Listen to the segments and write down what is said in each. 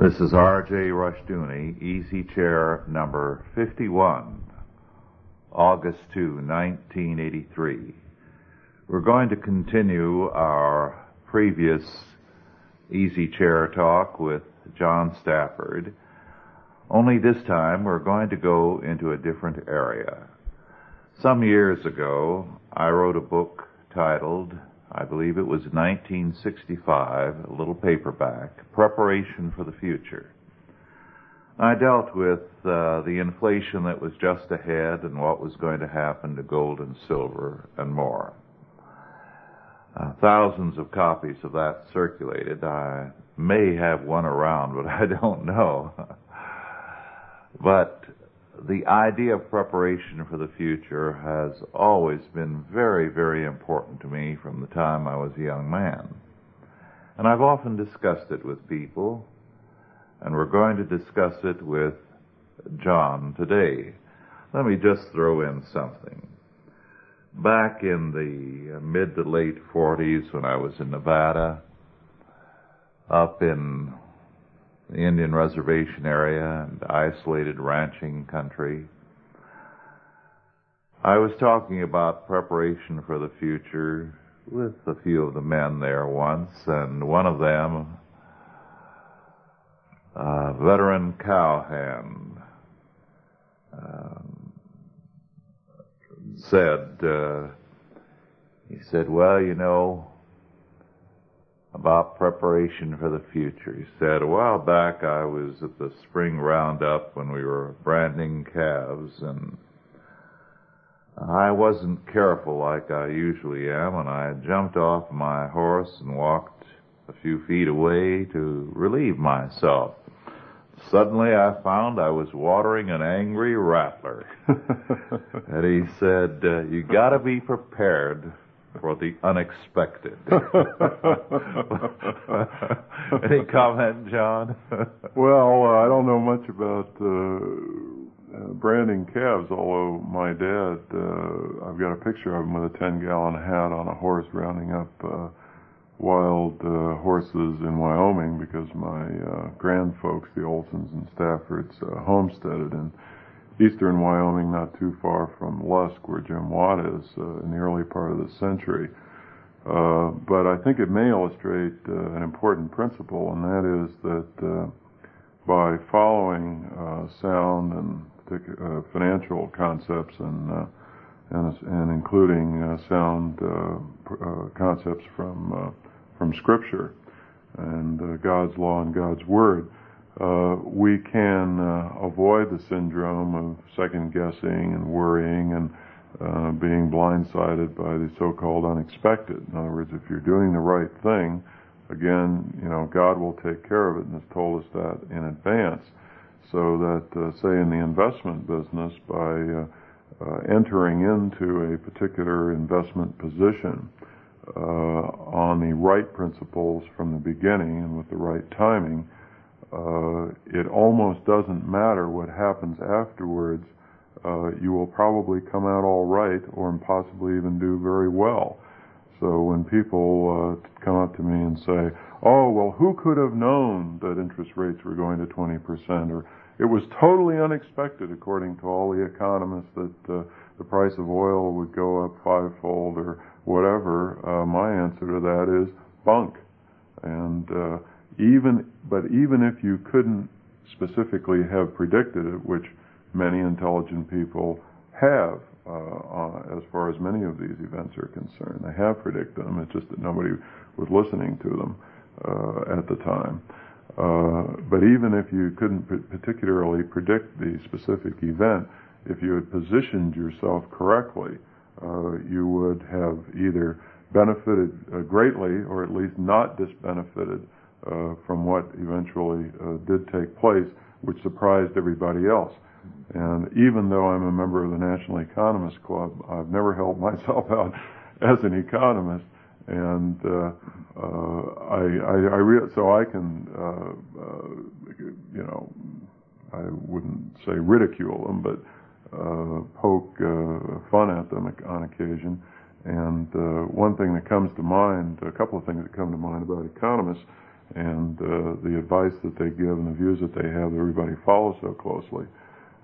This is R.J. Rushdoony, Easy Chair number 51, August 2, 1983. We're going to continue our previous Easy Chair talk with John Stafford, only this time we're going to go into a different area. Some years ago, I wrote a book titled I believe it was 1965, a little paperback, Preparation for the Future. I dealt with uh, the inflation that was just ahead and what was going to happen to gold and silver and more. Uh, thousands of copies of that circulated. I may have one around, but I don't know. but the idea of preparation for the future has always been very, very important to me from the time I was a young man. And I've often discussed it with people, and we're going to discuss it with John today. Let me just throw in something. Back in the mid to late 40s when I was in Nevada, up in the Indian reservation area and isolated ranching country. I was talking about preparation for the future with a few of the men there once, and one of them, a veteran cowhand, um, said, uh, he said, well, you know, about preparation for the future. He said, a while back I was at the spring roundup when we were branding calves and I wasn't careful like I usually am and I jumped off my horse and walked a few feet away to relieve myself. Suddenly I found I was watering an angry rattler. and he said, uh, you gotta be prepared for the unexpected. Any comment, John? well, uh, I don't know much about uh, uh, branding calves, although my dad, uh, I've got a picture of him with a 10 gallon hat on a horse rounding up uh, wild uh, horses in Wyoming because my uh, grand folks, the Olsons and Staffords, uh, homesteaded in eastern Wyoming, not too far from Lusk, where Jim Watt is, uh, in the early part of the century. Uh, but I think it may illustrate uh, an important principle, and that is that uh, by following uh, sound and uh, financial concepts and and, and, including sound concepts from from Scripture and God's law and God's Word, uh, we can uh, avoid the syndrome of second guessing and worrying and uh, being blindsided by the so-called unexpected. In other words, if you're doing the right thing, again, you know, God will take care of it and has told us that in advance. So that, uh, say, in the investment business, by uh, entering into a particular investment position on the right principles from the beginning and with the right timing, uh, it almost doesn't matter what happens afterwards. Uh, you will probably come out all right or possibly even do very well. So when people uh, come up to me and say, oh, well, who could have known that interest rates were going to 20%? Or it was totally unexpected, according to all the economists, that uh, the price of oil would go up fivefold or whatever. Uh, my answer to that is bunk. And uh, even but even if you couldn't specifically have predicted it, which many intelligent people have, uh, uh, as far as many of these events are concerned, they have predicted them. It's just that nobody was listening to them uh, at the time. Uh, but even if you couldn't particularly predict the specific event, if you had positioned yourself correctly, uh, you would have either benefited uh, greatly or at least not disbenefited from what eventually uh, did take place, which surprised everybody else. And even though I'm a member of the National Economists Club, I've never held myself out as an economist. And uh, uh, I, I, I re- so I can, uh, uh, you know, I wouldn't say ridicule them, but uh, poke uh, fun at them on occasion. And uh, one thing that comes to mind, a couple of things that come to mind about economists, and uh, the advice that they give and the views that they have that everybody follows so closely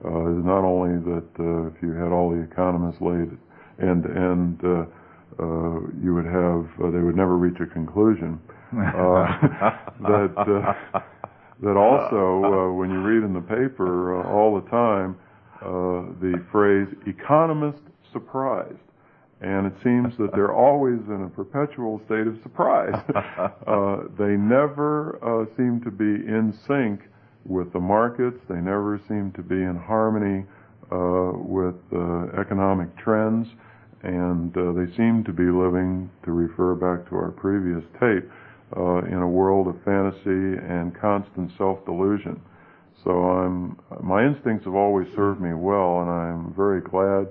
uh, is not only that uh, if you had all the economists laid end to end, uh, uh, you would have uh, they would never reach a conclusion. Uh, that uh, that also uh, when you read in the paper uh, all the time uh, the phrase economist surprised and it seems that they're always in a perpetual state of surprise. uh, they never uh, seem to be in sync with the markets. They never seem to be in harmony uh, with uh, economic trends, and uh, they seem to be living, to refer back to our previous tape, uh, in a world of fantasy and constant self-delusion. So I'm, my instincts have always served me well, and I'm very glad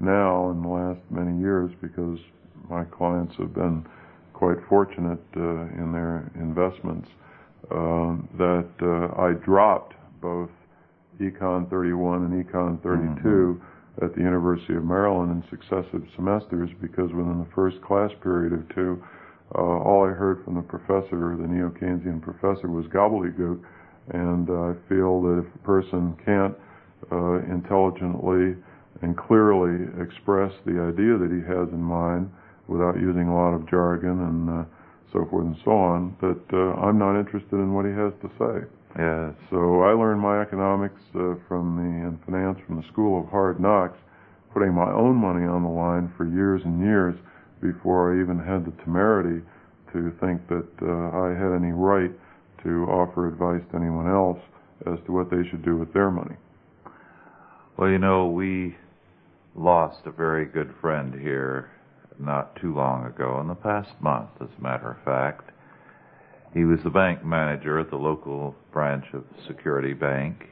now in the last many years because my clients have been quite fortunate uh, in their investments uh, that uh, I dropped both Econ 31 and Econ 32 mm-hmm. at the University of Maryland in successive semesters because within the first class period or two, uh, all I heard from the professor, the neo-Keynesian professor, was gobbledygook, and I feel that if a person can't uh, intelligently and clearly express the idea that he has in mind without using a lot of jargon and uh, so forth and so on, that uh, I'm not interested in what he has to say. Yes. So I learned my economics uh, from the and finance from the School of Hard Knocks, putting my own money on the line for years and years before I even had the temerity to think that uh, I had any right to offer advice to anyone else as to what they should do with their money. Well, you know, we lost a very good friend here not too long ago, in the past month, as a matter of fact. He was the bank manager at the local branch of Security Bank,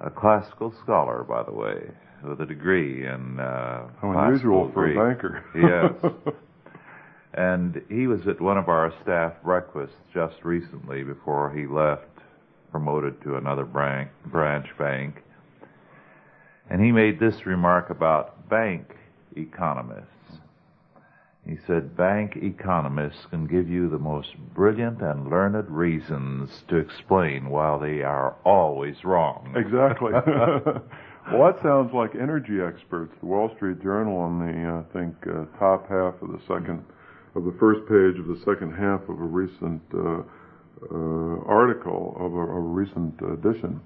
a classical scholar, by the way, with a degree in uh, How unusual for a banker. yes. And he was at one of our staff breakfasts just recently before he left, promoted to another branch, branch bank. And he made this remark about bank economists. He said, bank economists can give you the most brilliant and learned reasons to explain why they are always wrong. Exactly. well, that sounds like energy experts. The Wall Street Journal on the, uh, I think, uh, top half of the second, of the first page of the second half of a recent uh, uh article of a, a recent edition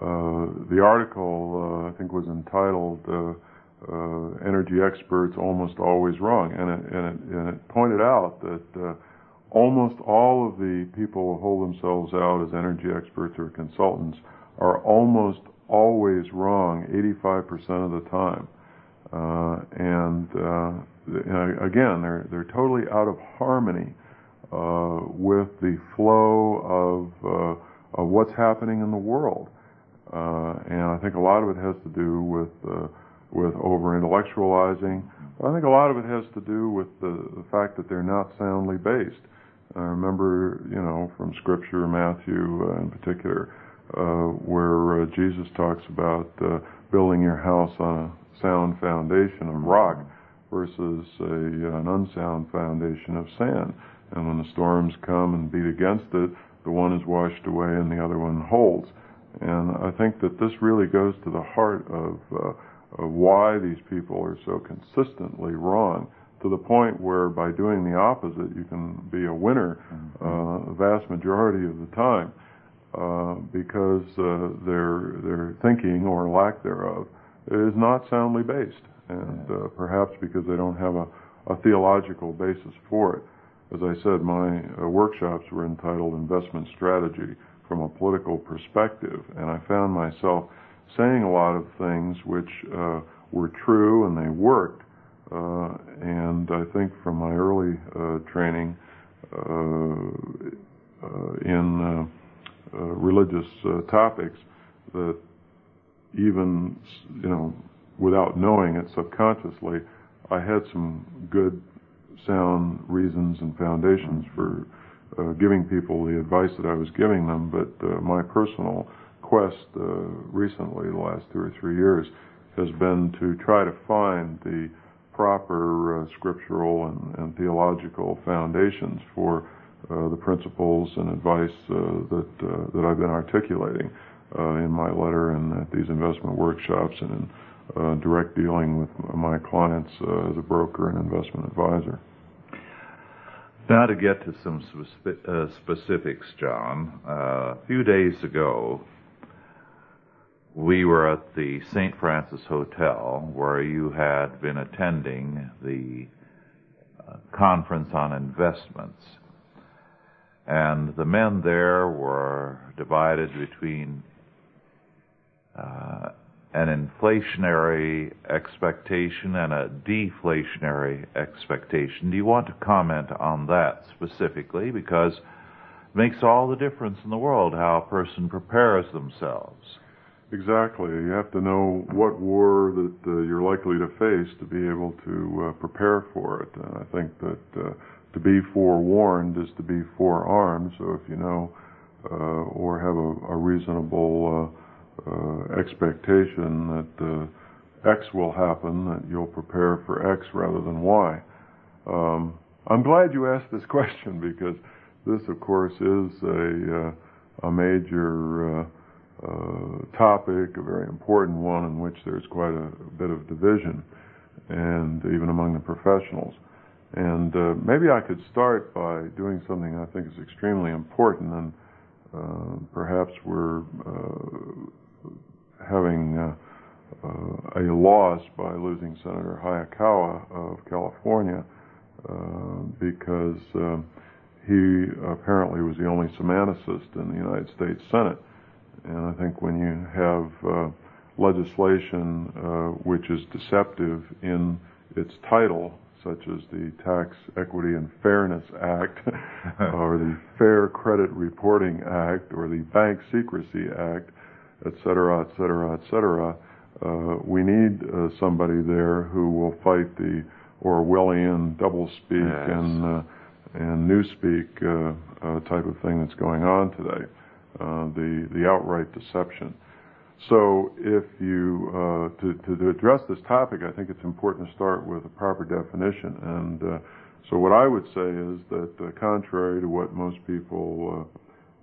the article, uh, I think, was entitled uh, "Energy Experts Almost Always Wrong," and it, and it, and it pointed out that almost all of the people who hold themselves out as energy experts or consultants are almost always wrong 85% of the time. Uh, and, uh, again, they're, they're totally out of harmony uh, with the flow of, of what's happening in the world. Uh, and I think a lot of it has to do with uh, with over intellectualizing. But I think a lot of it has to do with the, the fact that they're not soundly based. I remember, you know, from Scripture, Matthew uh, in particular, uh, where Jesus talks about building your house on a sound foundation of rock versus a, an unsound foundation of sand. And when the storms come and beat against it, the one is washed away and the other one holds. And I think that this really goes to the heart of, uh, of why these people are so consistently wrong to the point where by doing the opposite you can be a winner mm-hmm. uh, the vast majority of the time uh, because uh, their their thinking or lack thereof is not soundly based and uh, perhaps because they don't have a, a theological basis for it. As I said, my uh, workshops were entitled Investment Strategy from a political perspective. And I found myself saying a lot of things which uh, were true and they worked. Uh, and I think from my early uh, training uh, uh, in uh, religious topics, that even you know without knowing it subconsciously, I had some good, sound reasons and foundations for uh, giving people the advice that I was giving them, but uh, my personal quest uh, recently, the last two or three years, has been to try to find the proper uh, scriptural and, and, theological foundations for uh, the principles and advice uh, that that I've been articulating in my letter and at these investment workshops and in direct dealing with my clients as a broker and investment advisor. Now to get to some uh, specifics, John. Uh, a few days ago, we were at the St. Francis Hotel where you had been attending the uh, conference on investments. And the men there were divided between uh, an inflationary expectation and a deflationary expectation. Do you want to comment on that specifically? Because it makes all the difference in the world how a person prepares themselves. Exactly. You have to know what war that uh, you're likely to face to be able to uh, prepare for it. And I think that uh, to be forewarned is to be forearmed. So if you know uh, or have a, a reasonable uh, expectation that X will happen, that you'll prepare for X rather than Y. Um, I'm glad you asked this question because this, of course, is a, a major uh, topic, a very important one in which there's quite a bit of division, and even among the professionals. And uh, maybe I could start by doing something I think is extremely important, and uh, perhaps we're uh, having uh, uh, a loss by losing Senator Hayakawa of California because he apparently was the only semanticist in the United States Senate. And I think when you have uh, legislation uh, which is deceptive in its title, such as the Tax Equity and Fairness Act, or the Fair Credit Reporting Act, or the Bank Secrecy Act, et cetera, et cetera, et cetera, uh, we need uh, somebody there who will fight the Orwellian doublespeak yes. and uh, and newspeak uh, uh, type of thing that's going on today. Uh, the the outright deception. So, if you uh, to, to address this topic, I think it's important to start with a proper definition. And uh, so, what I would say is that, uh, contrary to what most people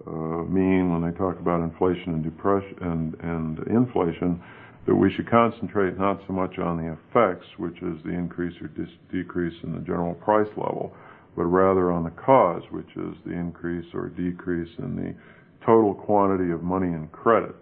uh, mean when they talk about inflation and depression and, and inflation, that we should concentrate not so much on the effects, which is the increase or dis- decrease in the general price level, but rather on the cause, which is the increase or decrease in the total quantity of money and credit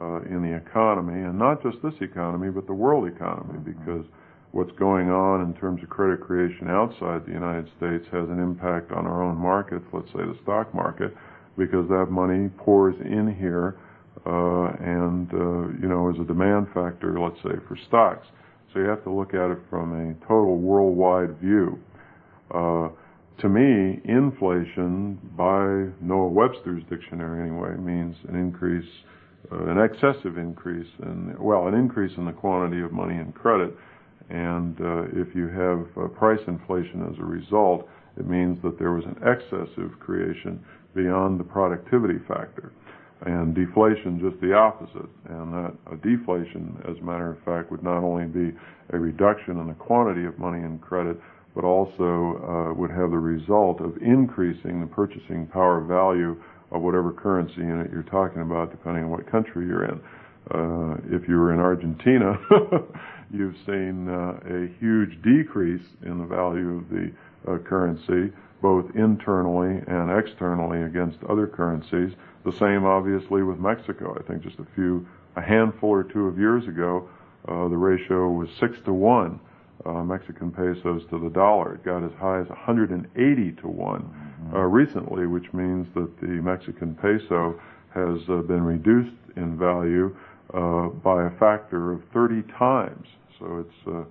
uh, in the economy, and not just this economy, but the world economy, because what's going on in terms of credit creation outside the United States has an impact on our own markets, let's say the stock market, because that money pours in here uh, and, uh, you know, is a demand factor, let's say, for stocks. So you have to look at it from a total worldwide view. Uh, to me, inflation, by Noah Webster's dictionary anyway, means an increase, uh, an excessive increase in, well, an increase in the quantity of money and credit. And uh, if you have uh, price inflation as a result, it means that there was an excessive creation beyond the productivity factor. And deflation, just the opposite. And that a deflation, as a matter of fact, would not only be a reduction in the quantity of money and credit, but also uh, would have the result of increasing the purchasing power value of whatever currency unit you're talking about, depending on what country you're in. Uh, if you're in Argentina, you've seen uh, a huge decrease in the value of the uh, currency, both internally and externally against other currencies. The same, obviously, with Mexico. I think just a few, a handful or two of years ago, uh, the ratio was six to one uh, Mexican pesos to the dollar. It got as high as 180 to one mm-hmm. uh, recently, which means that the Mexican peso has uh, been reduced in value uh, by a factor of 30 times. So it's uh,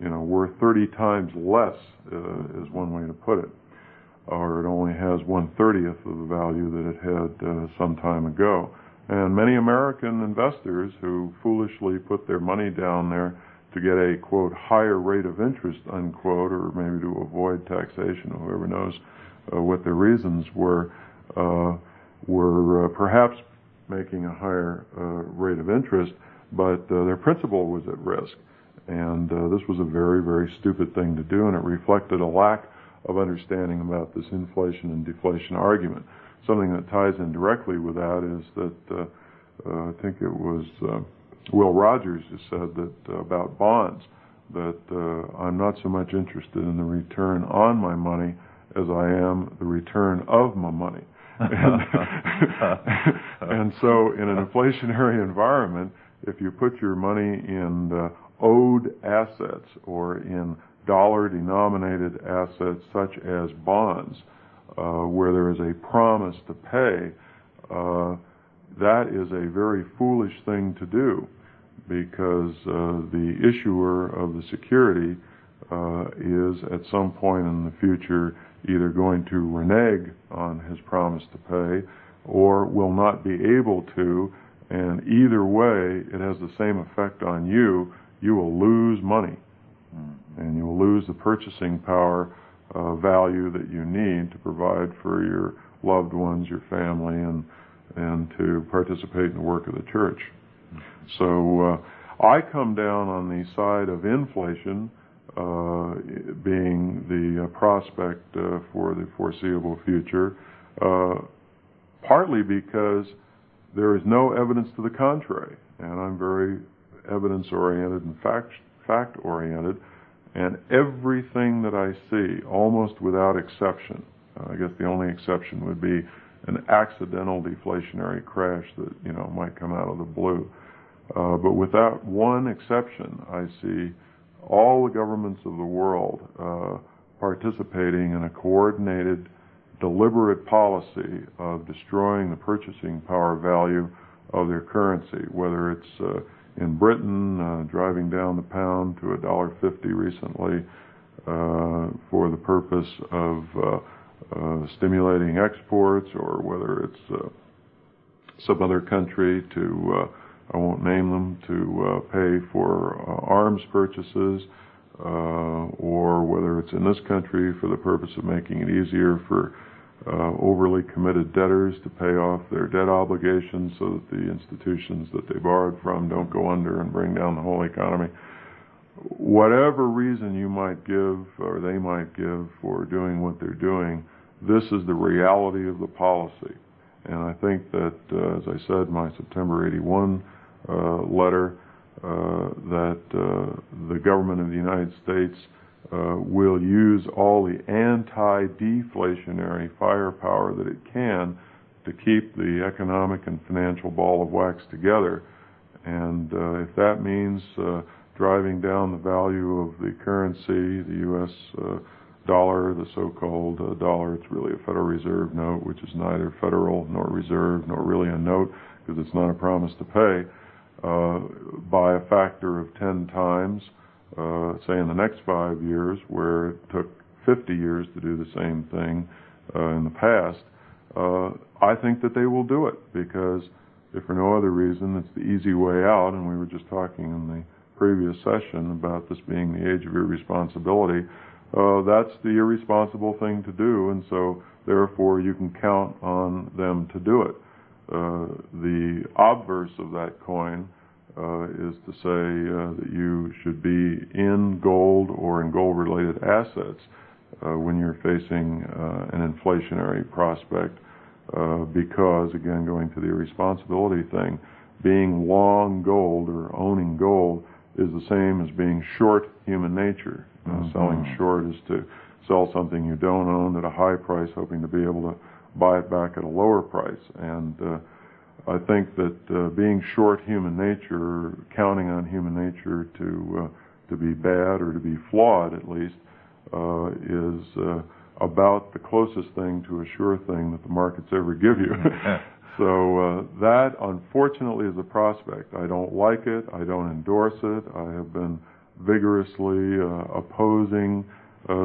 you know worth 30 times less uh, is one way to put it, or it only has one thirtieth of the value that it had some time ago. And many American investors who foolishly put their money down there to get a quote higher rate of interest unquote, or maybe to avoid taxation. Whoever knows uh, what their reasons were, uh, were uh, perhaps making a higher uh, rate of interest, but uh, their principal was at risk. And uh, this was a very, very stupid thing to do, and it reflected a lack of understanding about this inflation and deflation argument. Something that ties in directly with that is that uh, uh, I think it was uh, Will Rogers who said that uh, about bonds that uh, I'm not so much interested in the return on my money as I am the return of my money. and, and so, in an inflationary environment, if you put your money in uh, owed assets or in dollar denominated assets such as bonds, uh, where there is a promise to pay, uh, that is a very foolish thing to do because uh, the issuer of the security uh, is at some point in the future either going to renege on his promise to pay or will not be able to, and either way, it has the same effect on you. You will lose money, mm-hmm. And you will lose the purchasing power uh, value that you need to provide for your loved ones, your family, and and to participate in the work of the church. So uh, I come down on the side of inflation uh, being the uh, prospect uh, for the foreseeable future, uh, partly because there is no evidence to the contrary, and I'm very evidence oriented and fact fact oriented, and everything that I see, almost without exception, I guess the only exception would be an accidental deflationary crash that you know might come out of the blue. Uh, but without one exception, I see all the governments of the world uh, participating in a coordinated, deliberate policy of destroying the purchasing power value of their currency, whether it's uh, in Britain, uh, driving down the pound to a dollar fifty recently uh, for the purpose of uh, uh, stimulating exports, or whether it's some other country to I won't name them, to uh, pay for uh, arms purchases, uh, or whether it's in this country for the purpose of making it easier for uh, overly committed debtors to pay off their debt obligations so that the institutions that they borrowed from don't go under and bring down the whole economy. Whatever reason you might give or they might give for doing what they're doing, this is the reality of the policy. And I think that, uh, as I said, my September 81 uh, letter uh, that uh, the government of the United States will use all the anti-deflationary firepower that it can to keep the economic and financial ball of wax together. And if that means driving down the value of the currency, the U.S. Uh, dollar, the so-called uh, dollar. It's really a Federal Reserve note, which is neither federal nor reserve nor really a note because it's not a promise to pay. Uh, by a factor of 10 times, uh, say in the next five years, where it took 50 years to do the same thing uh, in the past, I think that they will do it because if for no other reason, it's the easy way out. And we were just talking in the previous session about this being the age of irresponsibility. Uh, that's the irresponsible thing to do, and so therefore you can count on them to do it. Uh, the obverse of that coin uh, is to say uh, that you should be in gold or in gold-related assets when you're facing an inflationary prospect, because again, going to the irresponsibility thing, being long gold or owning gold is the same as being short human nature. Mm-hmm. Selling short is to sell something you don't own at a high price, hoping to be able to buy it back at a lower price. And uh, I think that uh, being short human nature, counting on human nature to uh, to be bad or to be flawed at least, uh, is uh, about the closest thing to a sure thing that the markets ever give you. so uh, that, unfortunately, is a prospect. I don't like it. I don't endorse it. I have been vigorously uh, opposing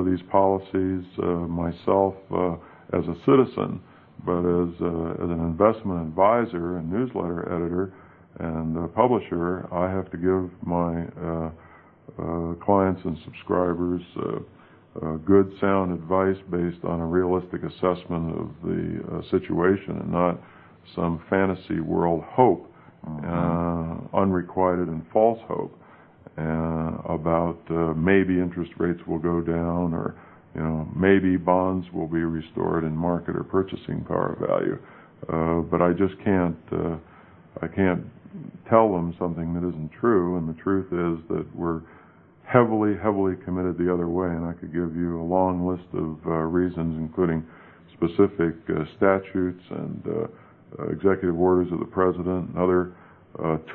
these policies myself as a citizen, but as, uh, as an investment advisor and newsletter editor and publisher, I have to give my uh, uh, clients and subscribers uh, uh, good, sound advice based on a realistic assessment of the uh, situation and not some fantasy world hope, mm-hmm. unrequited and false hope about maybe interest rates will go down or you know, maybe bonds will be restored in market or purchasing power value. Uh, but I just can't, uh, I can't tell them something that isn't true. And the truth is that we're heavily, heavily committed the other way. And I could give you a long list of uh, reasons, including specific uh, statutes and uh, uh, executive orders of the president and other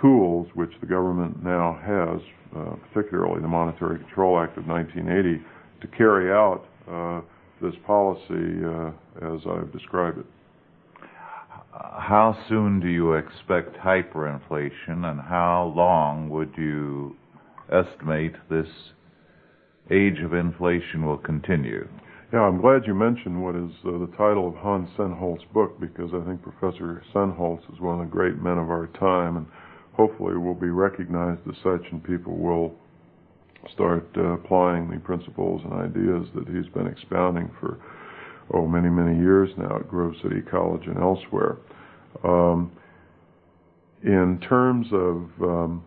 tools which the government now has, particularly the Monetary Control Act of 1980, to carry out this policy as I've described it. How soon do you expect hyperinflation, and how long would you estimate this age of inflation will continue? Yeah, I'm glad you mentioned what is uh, the title of Hans Sennholz's book because I think Professor Sennholz is one of the great men of our time and hopefully will be recognized as such and people will start uh, applying the principles and ideas that he's been expounding for oh many many years now at Grove City College and elsewhere. Um, in terms of um,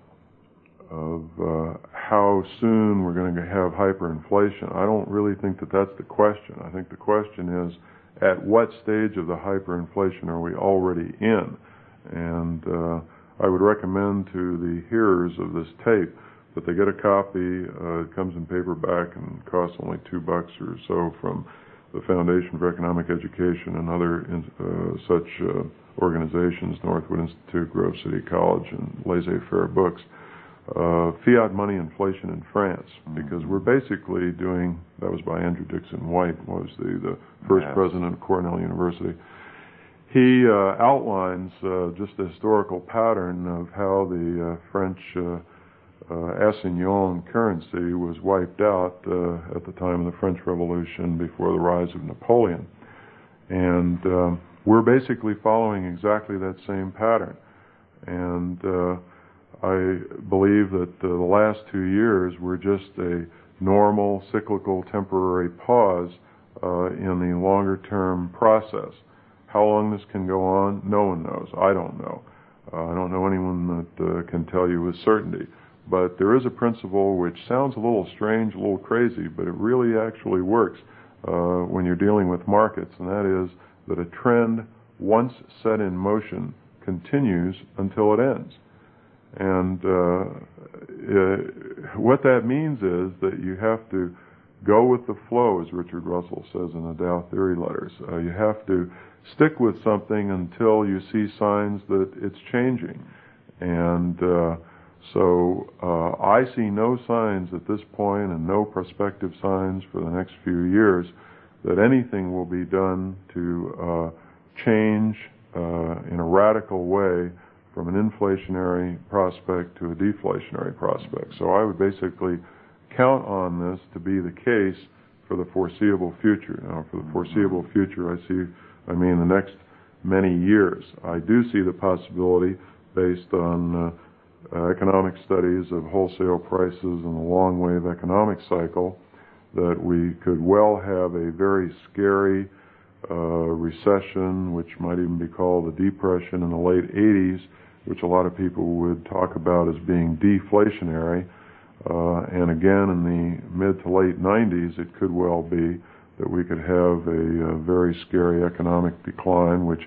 of uh, how soon we're going to have hyperinflation. I don't really think that that's the question. I think the question is at what stage of the hyperinflation are we already in? And uh, I would recommend to the hearers of this tape that they get a copy. Uh, it comes in paperback and costs only two bucks or so from the Foundation for Economic Education and other uh, such uh, organizations, Northwood Institute, Grove City College, and laissez-faire books uh, fiat money inflation in France because we're basically doing that was by Andrew Dickson White was the the first yes. president of Cornell University. He uh, outlines uh, just the historical pattern of how the uh, French uh, assignat currency was wiped out uh, at the time of the French Revolution before the rise of Napoleon, and um, we're basically following exactly that same pattern, and uh, I believe that uh, the last two years were just a normal cyclical temporary pause uh, in the longer term process. How long this can go on, no one knows. I don't know. Uh, I don't know anyone that can tell you with certainty. But there is a principle which sounds a little strange, a little crazy, but it really actually works uh, when you're dealing with markets, and that is that a trend, once set in motion, continues until it ends. And uh, uh, what that means is that you have to go with the flow, as Richard Russell says in the Dow Theory Letters. Uh, you have to stick with something until you see signs that it's changing. And uh, so uh, I see no signs at this point and no prospective signs for the next few years that anything will be done to uh, change in a radical way from an inflationary prospect to a deflationary prospect. So I would basically count on this to be the case for the foreseeable future. Now, for the foreseeable future, I see, I mean, the next many years. I do see the possibility, based on uh, economic studies of wholesale prices and the long wave economic cycle, that we could well have a very scary uh, recession, which might even be called a depression in the late 80s, which a lot of people would talk about as being deflationary. Uh, and again, in the mid to late 90s, it could well be that we could have a, a very scary economic decline, which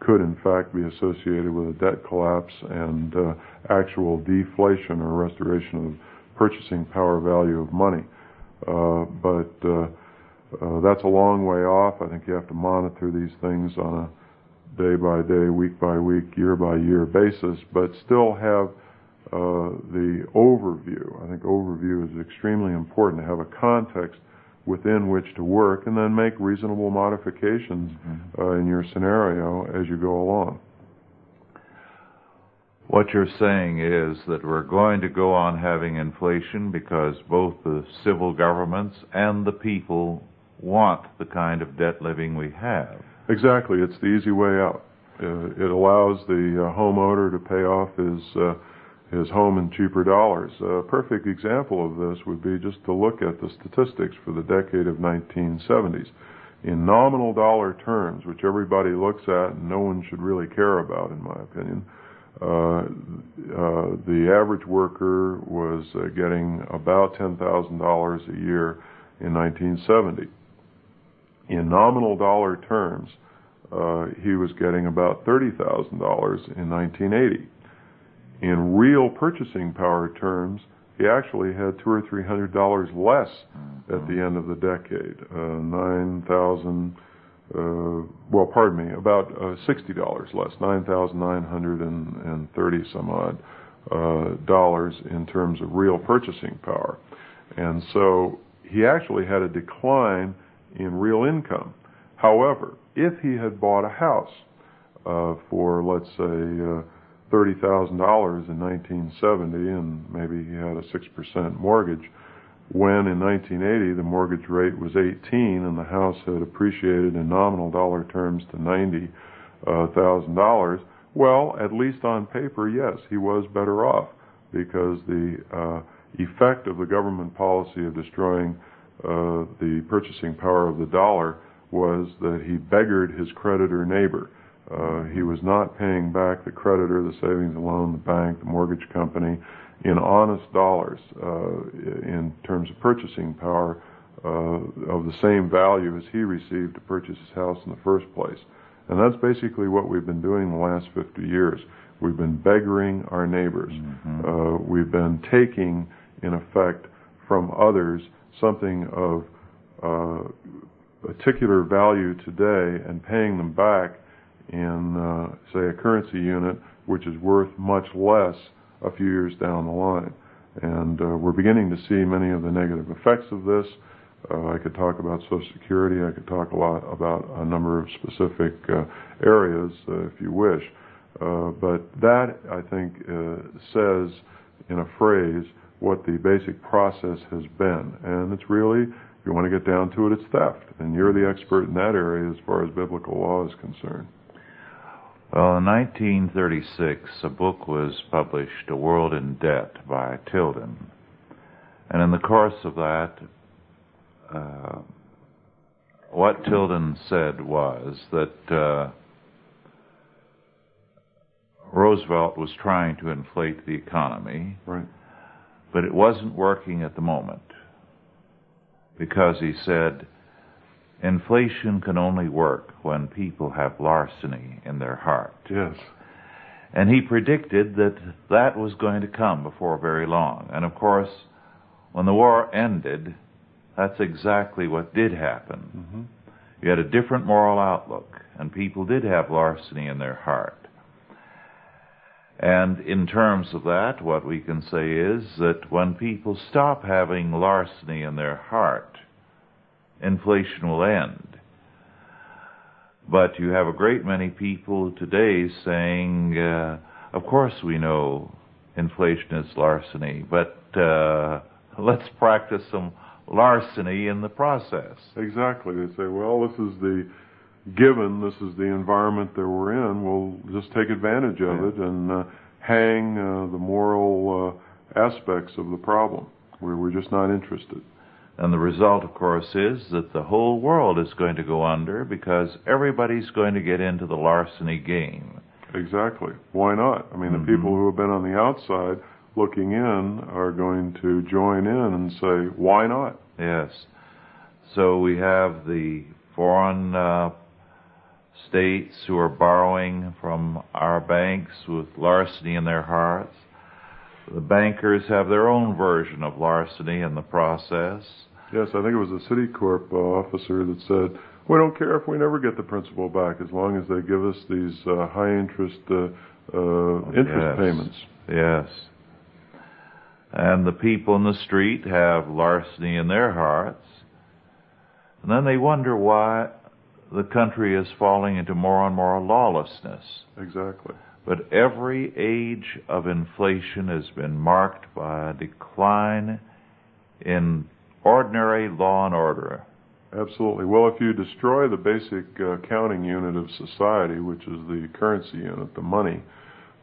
could in fact be associated with a debt collapse and uh, actual deflation or restoration of purchasing power value of money. Uh, but uh, uh, that's a long way off. I think you have to monitor these things on a day by day, week by week, year by year basis, but still have uh, the overview. I think overview is extremely important to have a context within which to work and then make reasonable modifications mm-hmm. uh, in your scenario as you go along. What you're saying is that we're going to go on having inflation because both the civil governments and the people want the kind of debt living we have. Exactly. It's the easy way out. Uh, it allows the uh, homeowner to pay off his uh, his home in cheaper dollars. A perfect example of this would be just to look at the statistics for the decade of 1970s. In nominal dollar terms, which everybody looks at and no one should really care about, in my opinion, uh, uh, the average worker was uh, getting about $10,000 a year in 1970. in nominal dollar terms, uh, he was getting about $30,000 in 1980. In real purchasing power terms, he actually had two or three hundred dollars less at the end of the decade. Uh, Nine thousand, uh, well, pardon me, about uh, sixty dollars less, nine thousand nine hundred and thirty some odd uh, dollars in terms of real purchasing power. And so he actually had a decline in real income. However, if he had bought a house uh, for, let's say, uh, $30,000 in 1970 and maybe he had a 6% mortgage, when in 1980 the mortgage rate was 18 and the house had appreciated in nominal dollar terms to $90,000, well, at least on paper, yes, he was better off because the uh, effect of the government policy of destroying uh, the purchasing power of the dollar was that he beggared his creditor neighbor. Uh, he was not paying back the creditor, the savings and loan, the bank, the mortgage company, in honest dollars uh, in terms of purchasing power uh, of the same value as he received to purchase his house in the first place. And that's basically what we've been doing the last 50 years. We've been beggaring our neighbors. Mm-hmm. Uh, we've been taking, in effect, from others something of uh, particular value today and paying them back in, uh, say, a currency unit which is worth much less a few years down the line. And uh, we're beginning to see many of the negative effects of this. Uh, I could talk about Social Security. I could talk a lot about a number of specific uh, areas, uh, if you wish. Uh, but that, I think, uh, says in a phrase what the basic process has been. And it's really, if you want to get down to it, it's theft. And you're the expert in that area as far as biblical law is concerned. Well, in 1936, a book was published, A World in Debt, by Tilden. And in the course of that, uh, what Tilden said was that uh, Roosevelt was trying to inflate the economy, right. but it wasn't working at the moment because he said inflation can only work when people have larceny in their heart. Yes. And he predicted that that was going to come before very long. And of course, when the war ended, that's exactly what did happen. Mm-hmm. You had a different moral outlook, and people did have larceny in their heart. And in terms of that, what we can say is that when people stop having larceny in their heart, inflation will end. But you have a great many people today saying, uh, of course we know inflation is larceny, but uh, let's practice some larceny in the process. Exactly. They say, well, this is the given, this is the environment that we're in, we'll just take advantage of yeah. it and uh, hang uh, the moral uh, aspects of the problem where we're just not interested. And the result, of course, is that the whole world is going to go under because everybody's going to get into the larceny game. Exactly. Why not? I mean, mm-hmm. the people who have been on the outside looking in are going to join in and say, why not? Yes. So we have the foreign uh, states who are borrowing from our banks with larceny in their hearts. The bankers have their own version of larceny in the process. Yes, I think it was a Citicorp uh, officer that said, "We don't care if we never get the principal back, as long as they give us these uh, high interest uh, uh interest yes. payments." Yes. And the people in the street have larceny in their hearts, and then they wonder why the country is falling into more and more lawlessness. Exactly. But every age of inflation has been marked by a decline in ordinary law and order. Absolutely. Well, if you destroy the basic uh, counting unit of society, which is the currency unit, the money,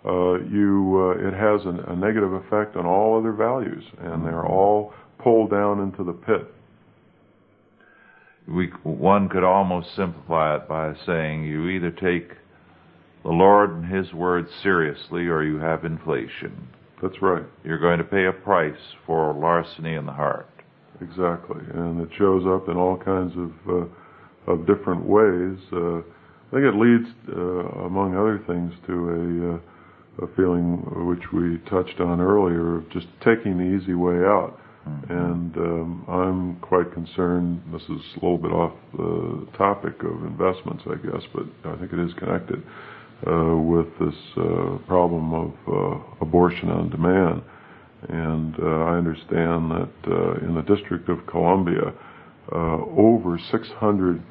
uh, you uh, it has an, a negative effect on all other values, and they're all pulled down into the pit. We, one could almost simplify it by saying you either take the Lord and His word seriously or you have inflation. That's right. You're going to pay a price for larceny in the heart. Exactly. And it shows up in all kinds of uh, of different ways. Uh, I think it leads, uh, among other things, to a, uh, a feeling which we touched on earlier of just taking the easy way out. Mm-hmm. And um, I'm quite concerned. This is a little bit off the topic of investments, I guess, but I think it is connected uh, with this uh, problem of uh, abortion on demand. And uh, I understand that uh, in the District of Columbia, uh, over 600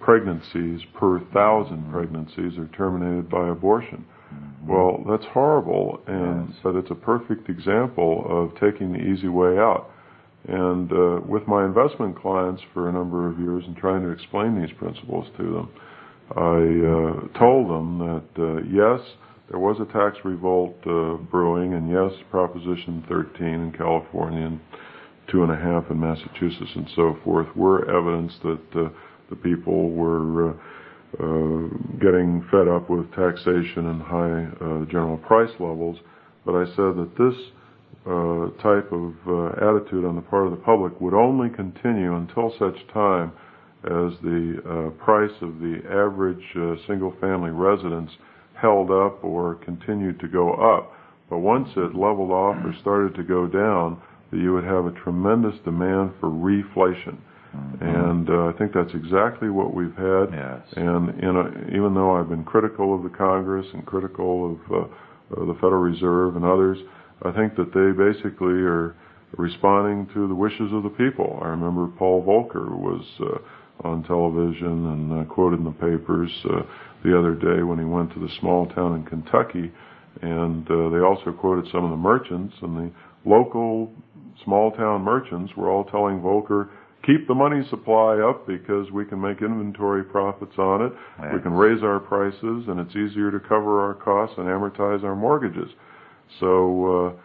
pregnancies per thousand pregnancies are terminated by abortion. Mm-hmm. Well, that's horrible, and yes. but it's a perfect example of taking the easy way out. And uh, with my investment clients for a number of years and trying to explain these principles to them, I uh, told them that uh, yes, there was a tax revolt uh, brewing, and yes, Proposition 13 in California and two and a half in Massachusetts and so forth were evidence that uh, the people were uh, getting fed up with taxation and high general price levels. But I said that this uh, type of uh, attitude on the part of the public would only continue until such time as the uh, price of the average uh, single family residence held up or continued to go up. But once it leveled off or started to go down, you would have a tremendous demand for reflation. Mm-hmm. And uh, I think that's exactly what we've had. Yes. And a, even though I've been critical of the Congress and critical of uh, uh, the Federal Reserve and others, I think that they basically are responding to the wishes of the people. I remember Paul Volcker was uh, on television and uh, quoted in the papers uh, the other day when he went to the small town in Kentucky, and uh, they also quoted some of the merchants and the local small town merchants were all telling Volcker, keep the money supply up because we can make inventory profits on it. We can raise our prices and it's easier to cover our costs and amortize our mortgages. So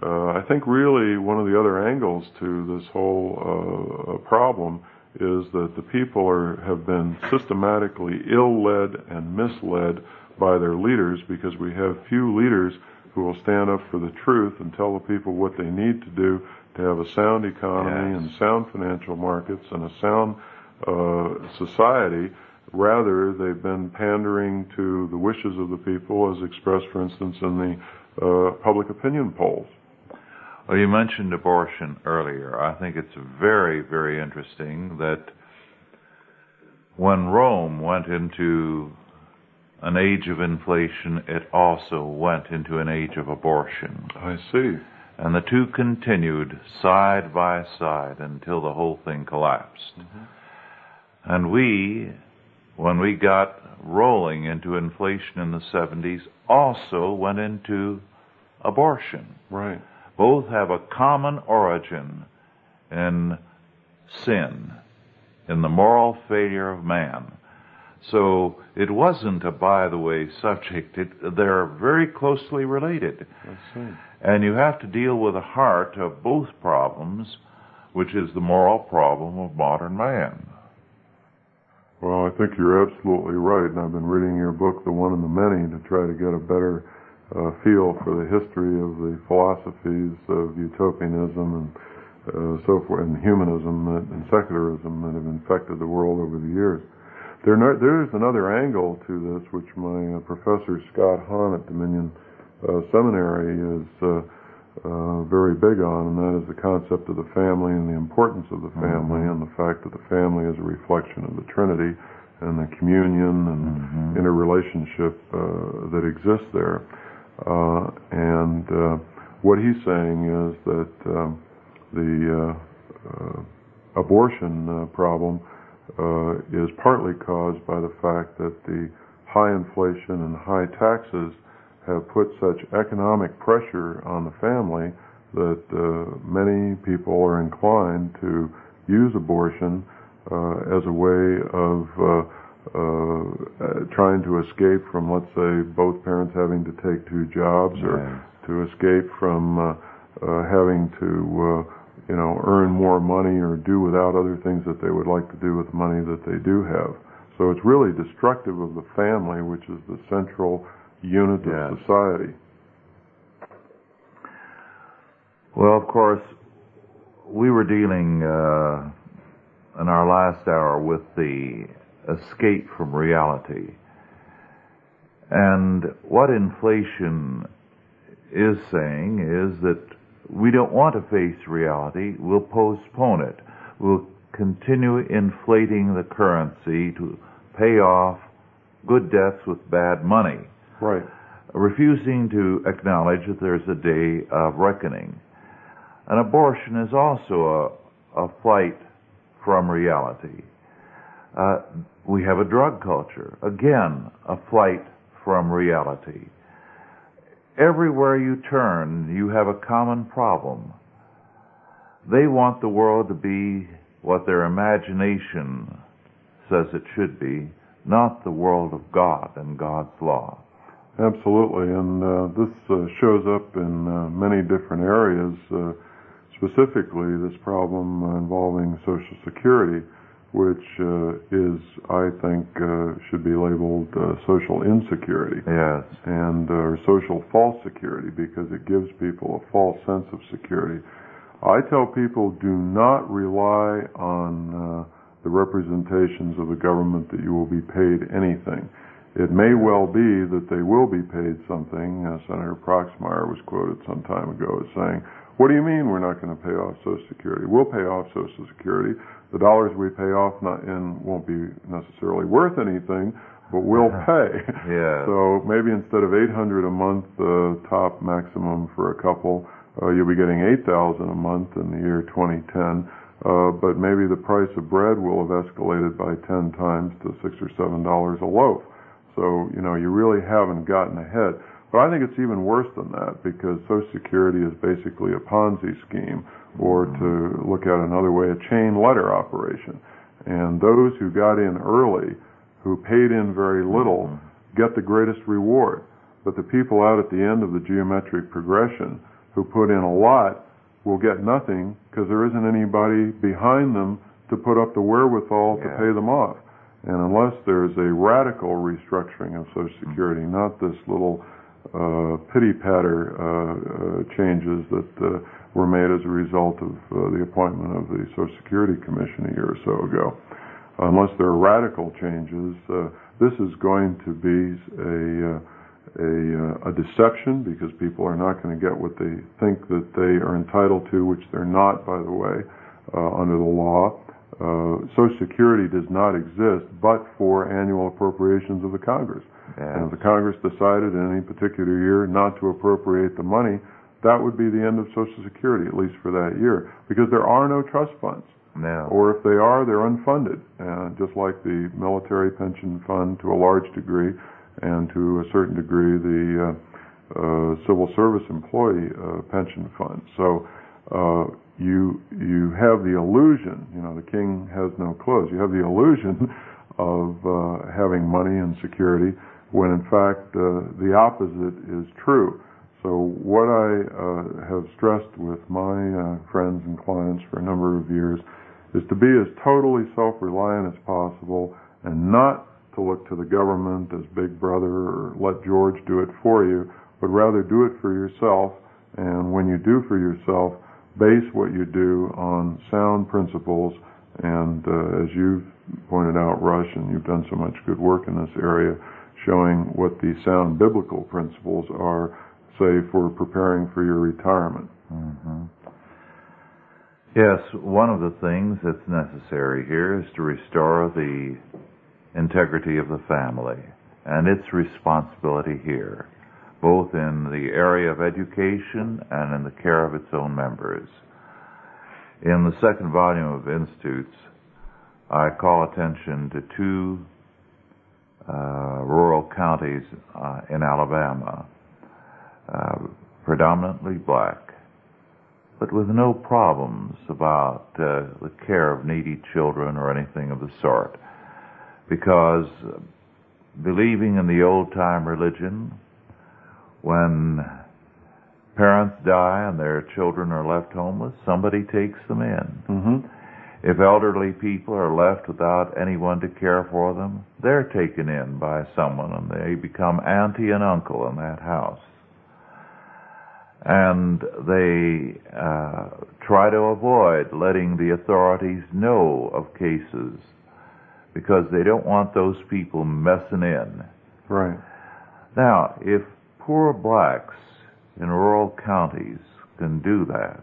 uh, uh, I think really one of the other angles to this whole uh, problem is that the people are have been systematically ill-led and misled by their leaders because we have few leaders who will stand up for the truth and tell the people what they need to do to have a sound economy yes. and sound financial markets and a sound uh, society. Rather, they've been pandering to the wishes of the people, as expressed, for instance, in the uh, public opinion polls. Well, you mentioned abortion earlier. I think it's very, very interesting that when Rome went into an age of inflation, it also went into an age of abortion. I see. And the two continued side by side until the whole thing collapsed. Mm-hmm. And we, when we got rolling into inflation in the 70s also went into abortion. Right. Both have a common origin in sin, in the moral failure of man. So it wasn't a by the way subject. It, they're very closely related. And you have to deal with the heart of both problems, which is the moral problem of modern man. Well, I think you're absolutely right, and I've been reading your book, The One and the Many, to try to get a better uh, feel for the history of the philosophies of utopianism and uh, so forth, and humanism and secularism that have infected the world over the years. There, there is another angle to this, which my uh, professor Scott Hahn at Dominion uh, Seminary is uh, very big on, and that is the concept of the family and the importance of the family, mm-hmm. and the fact that the family is a reflection of the Trinity and the communion and mm-hmm. interrelationship uh, that exists there. Uh, and uh, what he's saying is that um, the uh, abortion uh, problem uh, is partly caused by the fact that the high inflation and high taxes have put such economic pressure on the family that uh, many people are inclined to use abortion uh, as a way of uh, uh, trying to escape from, let's say, both parents having to take two jobs, or to escape from uh, uh, having to, uh, you know, earn more money or do without other things that they would like to do with money that they do have. So it's really destructive of the family, which is the central unit yes. of society. Well, of course, we were dealing uh, in our last hour with the escape from reality. And what inflation is saying is that we don't want to face reality, we'll postpone it. We'll continue inflating the currency to pay off good debts with bad money. Right. Refusing to acknowledge that there's a day of reckoning. An abortion is also a, a flight from reality. Uh, we have a drug culture. Again, a flight from reality. Everywhere you turn, you have a common problem. They want the world to be what their imagination says it should be, not the world of God and God's law. Absolutely, and uh, this uh, shows up in uh, many different areas. Uh, specifically, this problem involving Social Security which uh, is, I think, uh, should be labeled uh, social insecurity. Yes. And uh, social false security because it gives people a false sense of security. I tell people do not rely on uh, the representations of the government that you will be paid anything. It may well be that they will be paid something. Uh, Senator Proxmire was quoted some time ago as saying, what do you mean we're not going to pay off Social Security? We'll pay off Social Security the dollars we pay off not in won't be necessarily worth anything, but we'll pay. yeah. So maybe instead of 800 a month, the uh, top maximum for a couple, uh, you'll be getting 8,000 a month in the year 2010. Uh, but maybe the price of bread will have escalated by 10 times to six or seven dollars a loaf. So you know you really haven't gotten ahead. But I think it's even worse than that because Social Security is basically a Ponzi scheme or to look at another way, a chain letter operation. And those who got in early, who paid in very little, mm-hmm. get the greatest reward. But the people out at the end of the geometric progression who put in a lot will get nothing because there isn't anybody behind them to put up the wherewithal yeah. to pay them off. And unless there's a radical restructuring of Social Security, mm-hmm. not this little uh, pity patter uh, uh, changes that uh, were made as a result of uh, the appointment of the Social Security Commission a year or so ago. Unless there are radical changes, uh, this is going to be a, uh, a, uh, a deception because people are not going to get what they think that they are entitled to, which they're not, by the way, uh, under the law. Uh, Social Security does not exist but for annual appropriations of the Congress. And if the Congress decided in any particular year not to appropriate the money, that would be the end of Social Security, at least for that year, because there are no trust funds. No. Or if they are, they're unfunded, uh, just like the military pension fund to a large degree, and to a certain degree the uh, uh, civil service employee uh, pension fund. So uh, you you have the illusion, you know, the king has no clothes. You have the illusion of uh, having money and security, when in fact the opposite is true. So what I uh, have stressed with my uh, friends and clients for a number of years is to be as totally self-reliant as possible and not to look to the government as big brother or let George do it for you, but rather do it for yourself. And when you do for yourself, base what you do on sound principles. And uh, as you've pointed out, Rush, and you've done so much good work in this area, showing what the sound biblical principles are say, for preparing for your retirement. Mm-hmm. Yes, one of the things that's necessary here is to restore the integrity of the family and its responsibility here, both in the area of education and in the care of its own members. In the second volume of Institutes, I call attention to two uh, rural counties uh, in Alabama uh, predominantly black, but with no problems about uh, the care of needy children or anything of the sort. Because believing in the old time religion, when parents die and their children are left homeless, somebody takes them in. Mm-hmm. If elderly people are left without anyone to care for them, they're taken in by someone and they become auntie and uncle in that house and they uh, try to avoid letting the authorities know of cases because they don't want those people messing in. Right. Now, if poor blacks in rural counties can do that,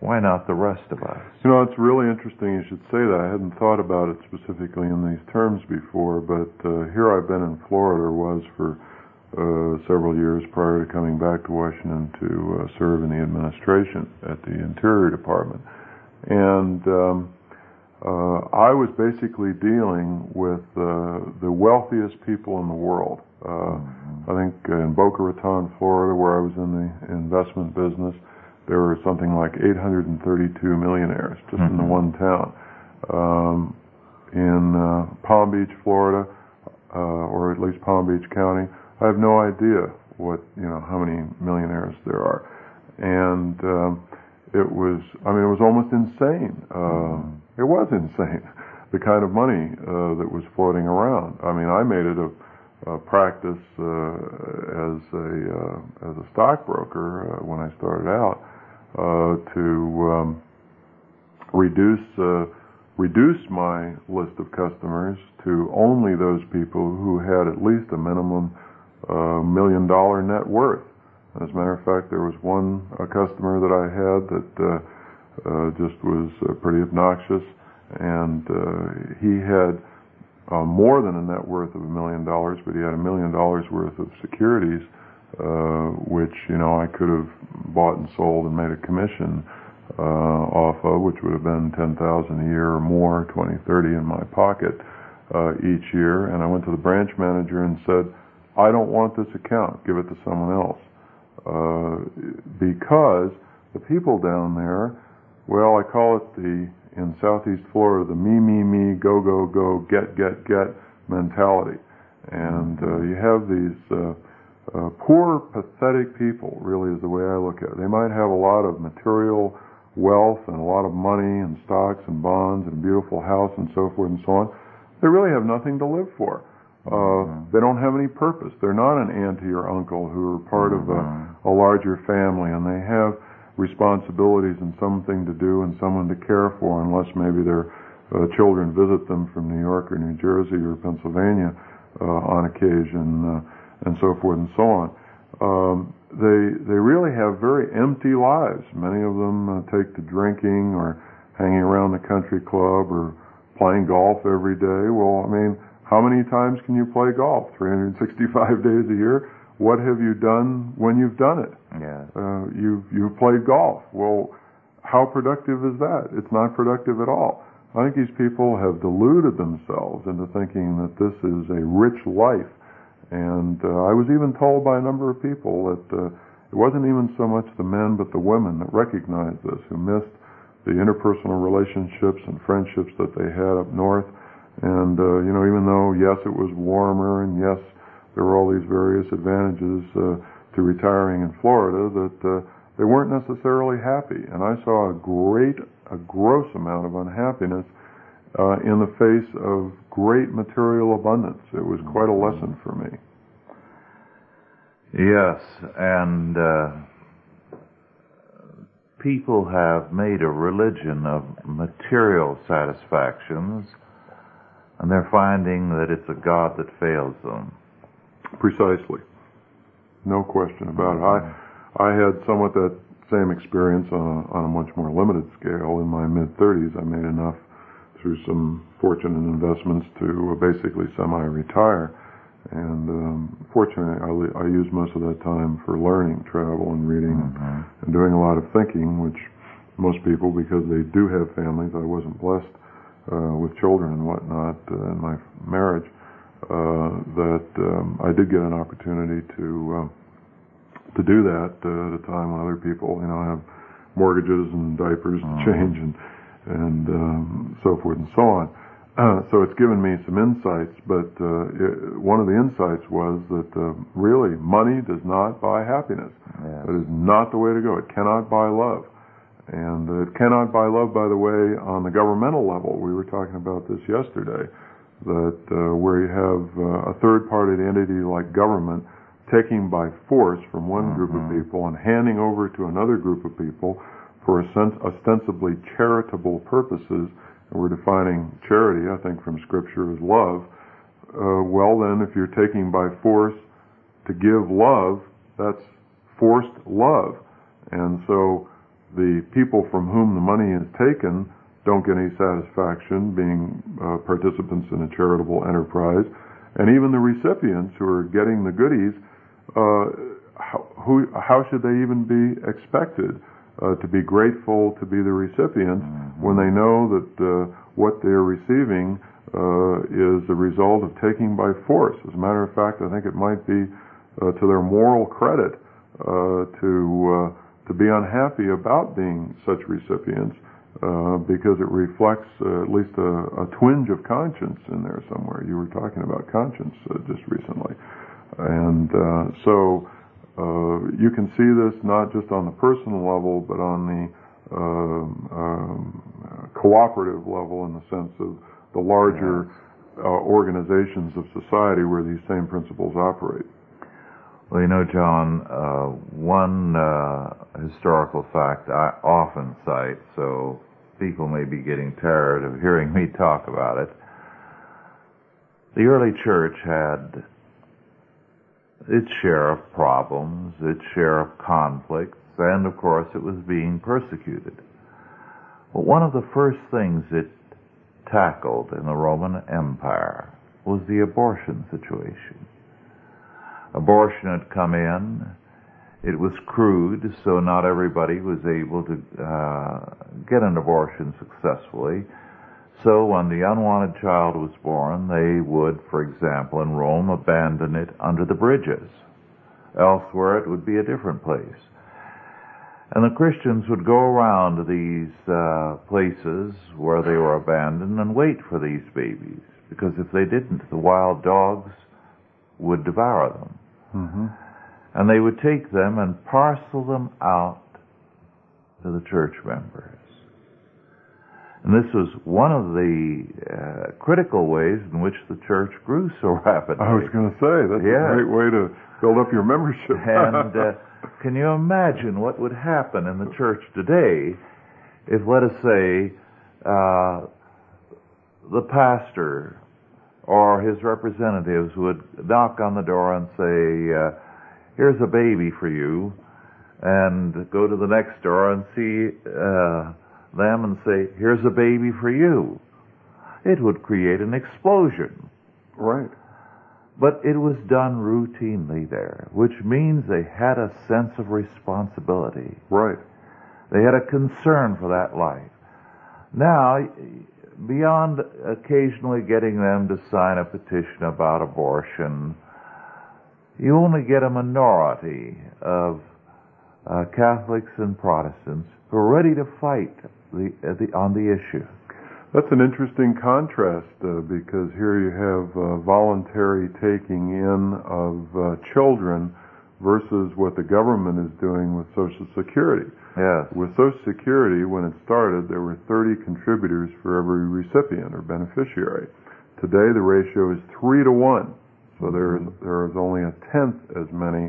why not the rest of us? You know, it's really interesting you should say that. I hadn't thought about it specifically in these terms before, but uh, here I've been in Florida, or was for uh, several years prior to coming back to Washington to uh, serve in the administration at the Interior Department. And um, uh, I was basically dealing with uh, the wealthiest people in the world. Uh, I think in Boca Raton, Florida, where I was in the investment business, there were something like 832 millionaires just in the Mhm. one town. Um, in uh, Palm Beach, Florida, uh, or at least Palm Beach County, I have no idea what you know how many millionaires there are, and um, it was I mean it was almost insane. Uh, It was insane the kind of money uh, that was floating around. I mean I made it a, a practice uh, as a uh, as a stockbroker uh, when I started out uh, to um, reduce uh, reduce my list of customers to only those people who had at least a minimum uh, million dollar net worth. As a matter of fact, there was one a customer that I had that uh, uh, just was uh, pretty obnoxious, and uh, he had uh, more than a net worth of a million dollars, but he had a million dollars worth of securities, uh, which you know I could have bought and sold and made a commission uh, off of, which would have been ten thousand a year or more, twenty, thirty in my pocket uh, each year. And I went to the branch manager and said, "I don't want this account. Give it to someone else." Uh, because the people down there, well, I call it the in Southeast Florida the me me me go go go get get get mentality, and uh, you have these. Uh, uh, poor, pathetic people, really, is the way I look at it. They might have a lot of material wealth and a lot of money and stocks and bonds and a beautiful house and so forth and so on. They really have nothing to live for. Uh, they don't have any purpose. They're not an auntie or uncle who are part of a, a larger family and they have responsibilities and something to do and someone to care for unless maybe their uh, children visit them from New York or New Jersey or Pennsylvania uh, on occasion. Uh, and so forth and so on. Um, they they really have very empty lives. Many of them uh, take to drinking or hanging around the country club or playing golf every day. Well, I mean, how many times can you play golf? 365 days a year. What have you done when you've done it? Yeah. Uh, you've you've played golf. Well, how productive is that? It's not productive at all. I think these people have deluded themselves into thinking that this is a rich life and uh, I was even told by a number of people that uh, it wasn't even so much the men but the women that recognized this, who missed the interpersonal relationships and friendships that they had up north. And uh, you know, even though yes, it was warmer, and yes, there were all these various advantages uh, to retiring in Florida, that uh, they weren't necessarily happy. And I saw a great, a gross amount of unhappiness uh, in the face of great material abundance. It was quite a lesson for me. Yes, and uh, people have made a religion of material satisfactions, and they're finding that it's a God that fails them. Precisely. No question about it. I, I had somewhat that same experience on a, on a much more limited scale. In my mid 30s, I made enough through some fortunate investments to basically semi-retire. And um, fortunately, I, I used most of that time for learning, travel, and reading, Mhm. and doing a lot of thinking, which most people, because they do have families, I wasn't blessed uh, with children and whatnot uh, in my marriage, uh, that um, I did get an opportunity to uh, to do that uh, at a time when other people, you know, have mortgages and diapers to Mhm. change and and um, so forth and so on. Uh, so it's given me some insights, but uh, it, one of the insights was that uh, really money does not buy happiness. Yes. That is not the way to go. It cannot buy love. And it cannot buy love, by the way, on the governmental level. We were talking about this yesterday, that uh, where you have uh, a third-party entity like government taking by force from one group of Mhm. people and handing over to another group of people for osten- ostensibly charitable purposes and we're defining charity, I think, from Scripture as love, uh, well, then, if you're taking by force to give love, that's forced love. And so the people from whom the money is taken don't get any satisfaction being uh, participants in a charitable enterprise. And even the recipients who are getting the goodies, uh, how, who, how should they even be expected uh, to be grateful to be the recipients mm-hmm. when they know that uh, what they're receiving uh, is the result of taking by force? As a matter of fact, I think it might be uh, to their moral credit to to be unhappy about being such recipients uh, because it reflects uh, at least a, a, twinge of conscience in there somewhere. You were talking about conscience uh, just recently. And uh, so uh, you can see this not just on the personal level, but on the um, um, cooperative level in the sense of the larger organizations of society where these same principles operate. Well, you know, John, uh, one uh, historical fact I often cite, so people may be getting tired of hearing me talk about it. The early church had its share of problems, its share of conflicts, and of course it was being persecuted. But one of the first things it tackled in the Roman Empire was the abortion situation abortion had come in. It was crude, so not everybody was able to uh, get an abortion successfully. So when the unwanted child was born, they would, for example, in Rome, abandon it under the bridges. Elsewhere, it would be a different place. And the Christians would go around to these uh, places where they were abandoned and wait for these babies, because if they didn't, the wild dogs would devour them. Mm-hmm. And they would take them and parcel them out to the church members. And this was one of the uh, critical ways in which the church grew so rapidly. I was going to say, that's a great way to build up your membership. and uh, can you imagine what would happen in the church today if, let us say, uh, the pastor or his representatives would knock on the door and say, uh, here's a baby for you, and go to the next door and see uh, them and say, here's a baby for you. It would create an explosion. Right. But it was done routinely there, which means they had a sense of responsibility. Right. They had a concern for that life. Now, beyond occasionally getting them to sign a petition about abortion, you only get a minority of uh, Catholics and Protestants who are ready to fight the, uh, the, on the issue. That's an interesting contrast uh, because here you have uh, voluntary taking in of uh, children versus what the government is doing with Social Security. Yes. With Social Security, when it started, there were 30 contributors for every recipient or beneficiary. Today, the ratio is three to one. So there is there is only a tenth as many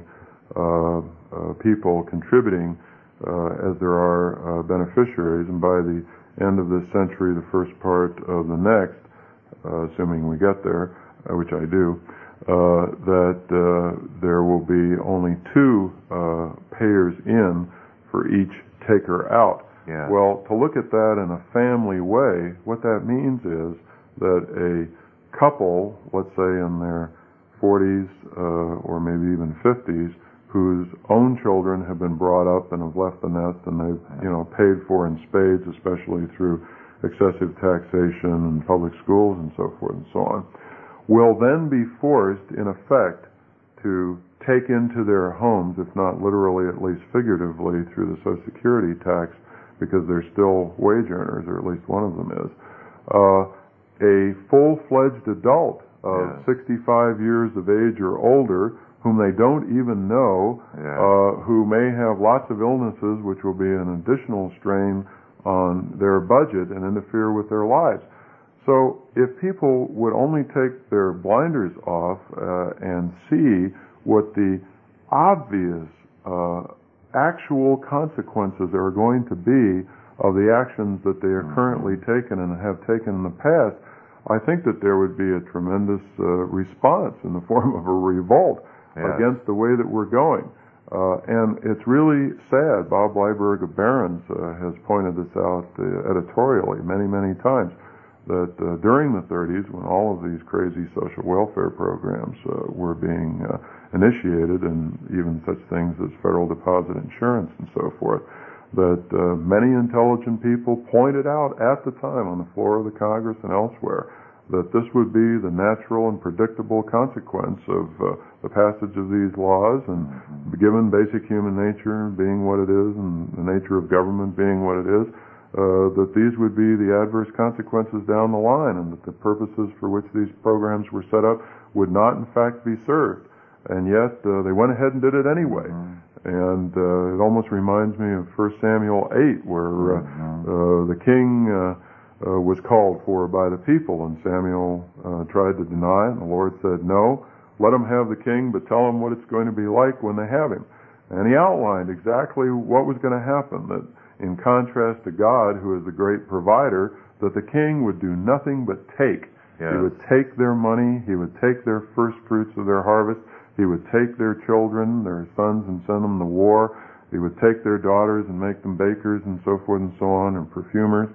uh, uh, people contributing uh, as there are uh, beneficiaries, and by the end of this century, the first part of the next, uh, assuming we get there, uh, which I do, that there will be only two payers in for each taker out. Yeah. Well, to look at that in a family way, what that means is that a couple, let's say in their 40s uh, or maybe even 50s, whose own children have been brought up and have left the nest and they've you know paid for in spades, especially through excessive taxation and public schools and so forth and so on, will then be forced, in effect, to take into their homes, if not literally, at least figuratively, through the Social Security tax, because they're still wage earners, or at least one of them is, uh, a full-fledged adult of yeah. 65 years of age or older, whom they don't even know, yeah. uh, who may have lots of illnesses, which will be an additional strain on their budget and interfere with their lives. So if people would only take their blinders off uh, and see what the obvious uh, actual consequences are going to be of the actions that they are currently taking and have taken in the past, I think that there would be a tremendous uh, response in the form of a revolt Yes. against the way that we're going. Uh, and it's really sad. Bob Bleiberg of Barron's uh, has pointed this out uh, editorially many, many times that uh, during the 30s, when all of these crazy social welfare programs uh, were being uh, initiated, and even such things as federal deposit insurance and so forth, that uh, many intelligent people pointed out at the time on the floor of the Congress and elsewhere that this would be the natural and predictable consequence of uh, the passage of these laws and given basic human nature being what it is and the nature of government being what it is, uh, that these would be the adverse consequences down the line and that the purposes for which these programs were set up would not in fact be served. And yet uh, they went ahead and did it anyway. And uh, it almost reminds me of 1 Samuel 8 where uh, uh, the king uh, uh, was called for by the people, and Samuel uh, tried to deny it, and the Lord said, No, let them have the king, but tell them what it's going to be like when they have him. And he outlined exactly what was going to happen, that in contrast to God, who is the great provider, that the king would do nothing but take. Yes. He would take their money, he would take their first fruits of their harvest, he would take their children, their sons, and send them to war. He would take their daughters and make them bakers and so forth and so on, and perfumers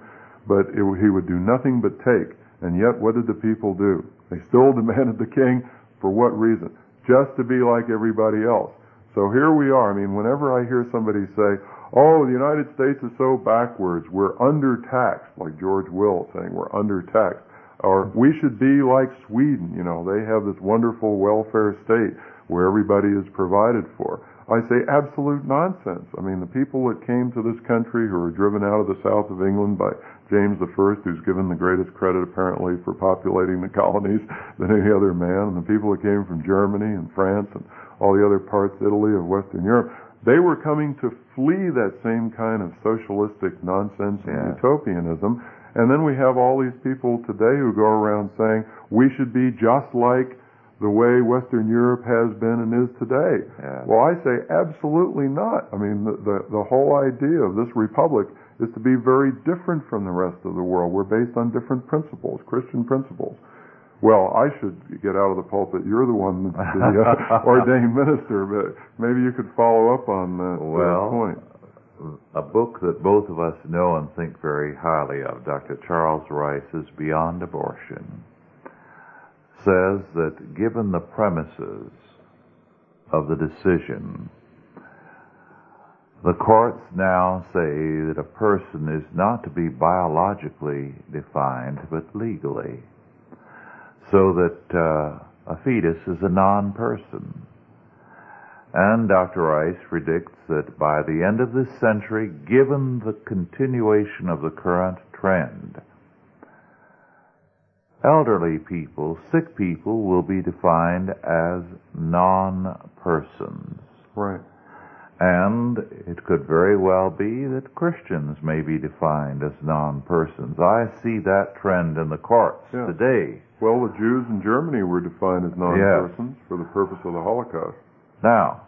but it, he would do nothing but take. And yet, what did the people do? They still demanded the king. For what reason? Just to be like everybody else. So here we are. I mean, whenever I hear somebody say, oh, the United States is so backwards, we're undertaxed, like George Will saying we're undertaxed, or we should be like Sweden, you know, they have this wonderful welfare state where everybody is provided for. I say absolute nonsense. I mean, the people that came to this country who were driven out of the south of England by James I, who's given the greatest credit apparently for populating the colonies than any other man, and the people that came from Germany and France and all the other parts, Italy, of Western Europe, they were coming to flee that same kind of socialistic nonsense and utopianism. And then we have all these people today who go around saying we should be just like the way Western Europe has been and is today. Yeah. Well, I say absolutely not. I mean, the, the, the whole idea of this republic is to be very different from the rest of the world. We're based on different principles, Christian principles. Well, I should get out of the pulpit. You're the one that's the uh, ordained minister, but maybe you could follow up on that Well, point. a book that both of us know and think very highly of, Dr. Charles Rice's Beyond Abortion, says that given the premises of the decision, the courts now say that a person is not to be biologically defined, but legally, so that uh, a fetus is a non-person. And Dr. Rice predicts that by the end of this century, given the continuation of the current trend, elderly people, sick people, will be defined as non-persons. Right. And it could very well be that Christians may be defined as non-persons. I see that trend in the courts Yeah. today. Well, the Jews in Germany were defined as non-persons for the purpose of the Holocaust. Now,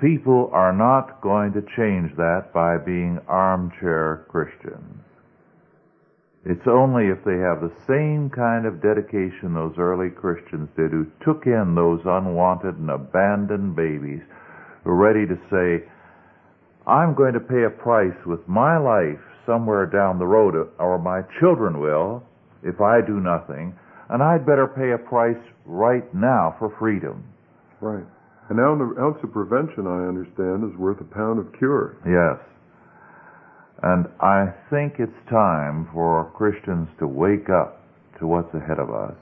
people are not going to change that by being armchair Christians. It's only if they have the same kind of dedication those early Christians did who took in those unwanted and abandoned babies who are ready to say, I'm going to pay a price with my life somewhere down the road, or my children will, if I do nothing, and I'd better pay a price right now for freedom. Right. An ounce ounce of prevention, I understand, is worth a pound of cure. Yes. And I think it's time for Christians to wake up to what's ahead of us.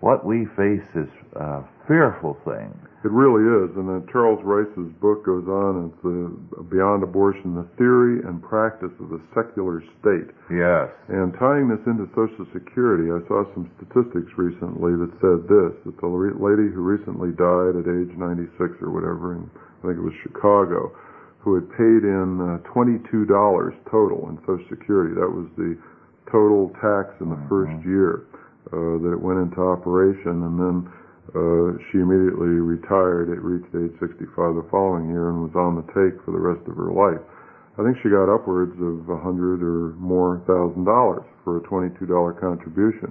What we face is a fearful thing. It really is. And then Charles Rice's book goes on. It's uh, Beyond Abortion, the theory and practice of the secular state. Yes. And tying this into Social Security, I saw some statistics recently that said this, that the lady who recently died at age 96 or whatever, in, I think it was Chicago, who had paid in uh, $22 total in Social Security. That was the total tax in the first year uh, that it went into operation. And then uh, she immediately retired. It reached age 65 the following year and was on the take for the rest of her life. I think she got upwards of a hundred or more thousand dollars for a $22 contribution.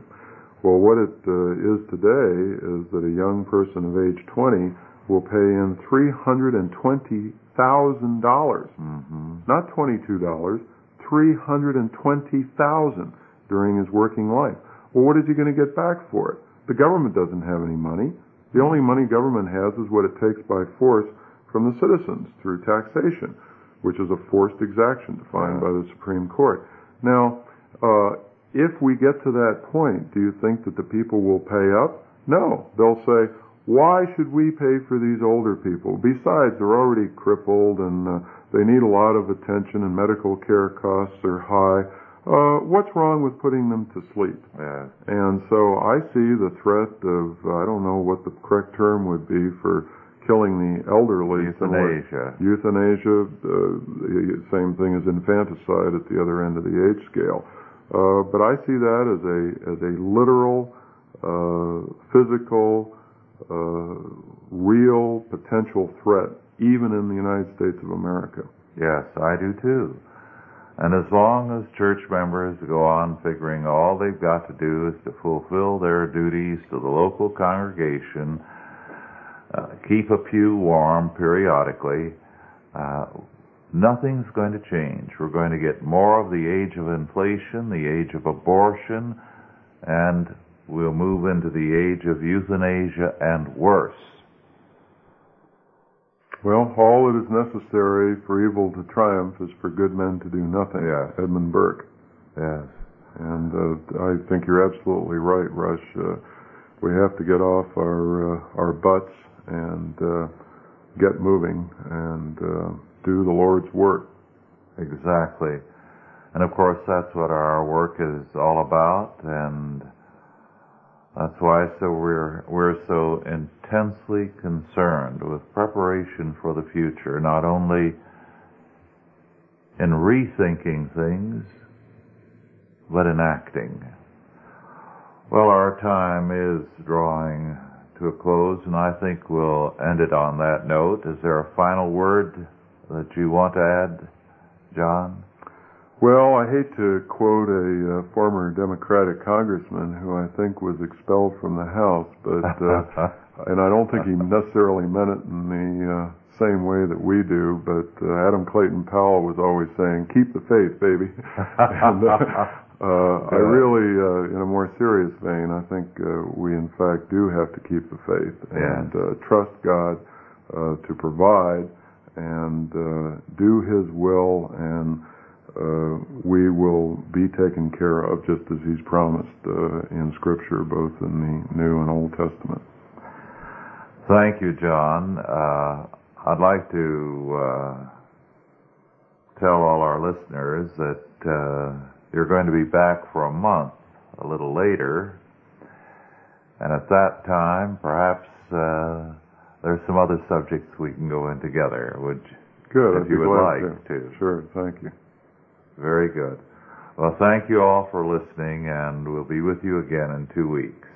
Well, what it uh, is today is that a young person of age 20 will pay in $320,000. Mm-hmm. Not $22, 320000 during his working life. Well, what is he going to get back for it? The government doesn't have any money. The only money government has is what it takes by force from the citizens through taxation, which is a forced exaction defined by the Supreme Court. Now, uh, if we get to that point, do you think that the people will pay up? No. They'll say, why should we pay for these older people? Besides, they're already crippled and uh, they need a lot of attention and medical care costs are high. Uh, what's wrong with putting them to sleep? Yes. And so I see the threat of, I don't know what the correct term would be for killing the elderly. Euthanasia. Euthanasia, uh, the same thing as infanticide at the other end of the age scale. Uh, but I see that as a as a literal, uh, physical, uh, real potential threat, even in the United States of America. Yes, I do too. And as long as church members go on figuring all they've got to do is to fulfill their duties to the local congregation, uh, keep a pew warm periodically, uh, nothing's going to change. We're going to get more of the age of inflation, the age of abortion, and we'll move into the age of euthanasia and worse. Well, all that is necessary for evil to triumph is for good men to do nothing. Yes. Edmund Burke. Yes. And uh, I think you're absolutely right, Rush. Uh, we have to get off our uh, our butts and uh, get moving and uh, do the Lord's work. Exactly. And of course, that's what our work is all about, and that's why so we're we're so intensely concerned with preparation for the future, not only in rethinking things, but in acting. Well, our time is drawing to a close, and I think we'll end it on that note. Is there a final word that you want to add, John? Well, I hate to quote a uh, former Democratic congressman who I think was expelled from the House, but uh, and I don't think he necessarily meant it in the uh, same way that we do. But uh, Adam Clayton Powell was always saying, "Keep the faith, baby." and, uh, uh, I really, uh, in a more serious vein, I think uh, we in fact do have to keep the faith and uh, trust God uh, to provide and uh, do His will, and uh, we will be taken care of just as He's promised uh, in Scripture, both in the New and Old Testament. Thank you, John. Uh, I'd like to uh, tell all our listeners that uh, you're going to be back for a month a little later, and at that time, perhaps uh, there's some other subjects we can go in together. Would you? Good. If you would like to. Sure. Thank you. Very good. Well, thank you all for listening, and we'll be with you again in two weeks.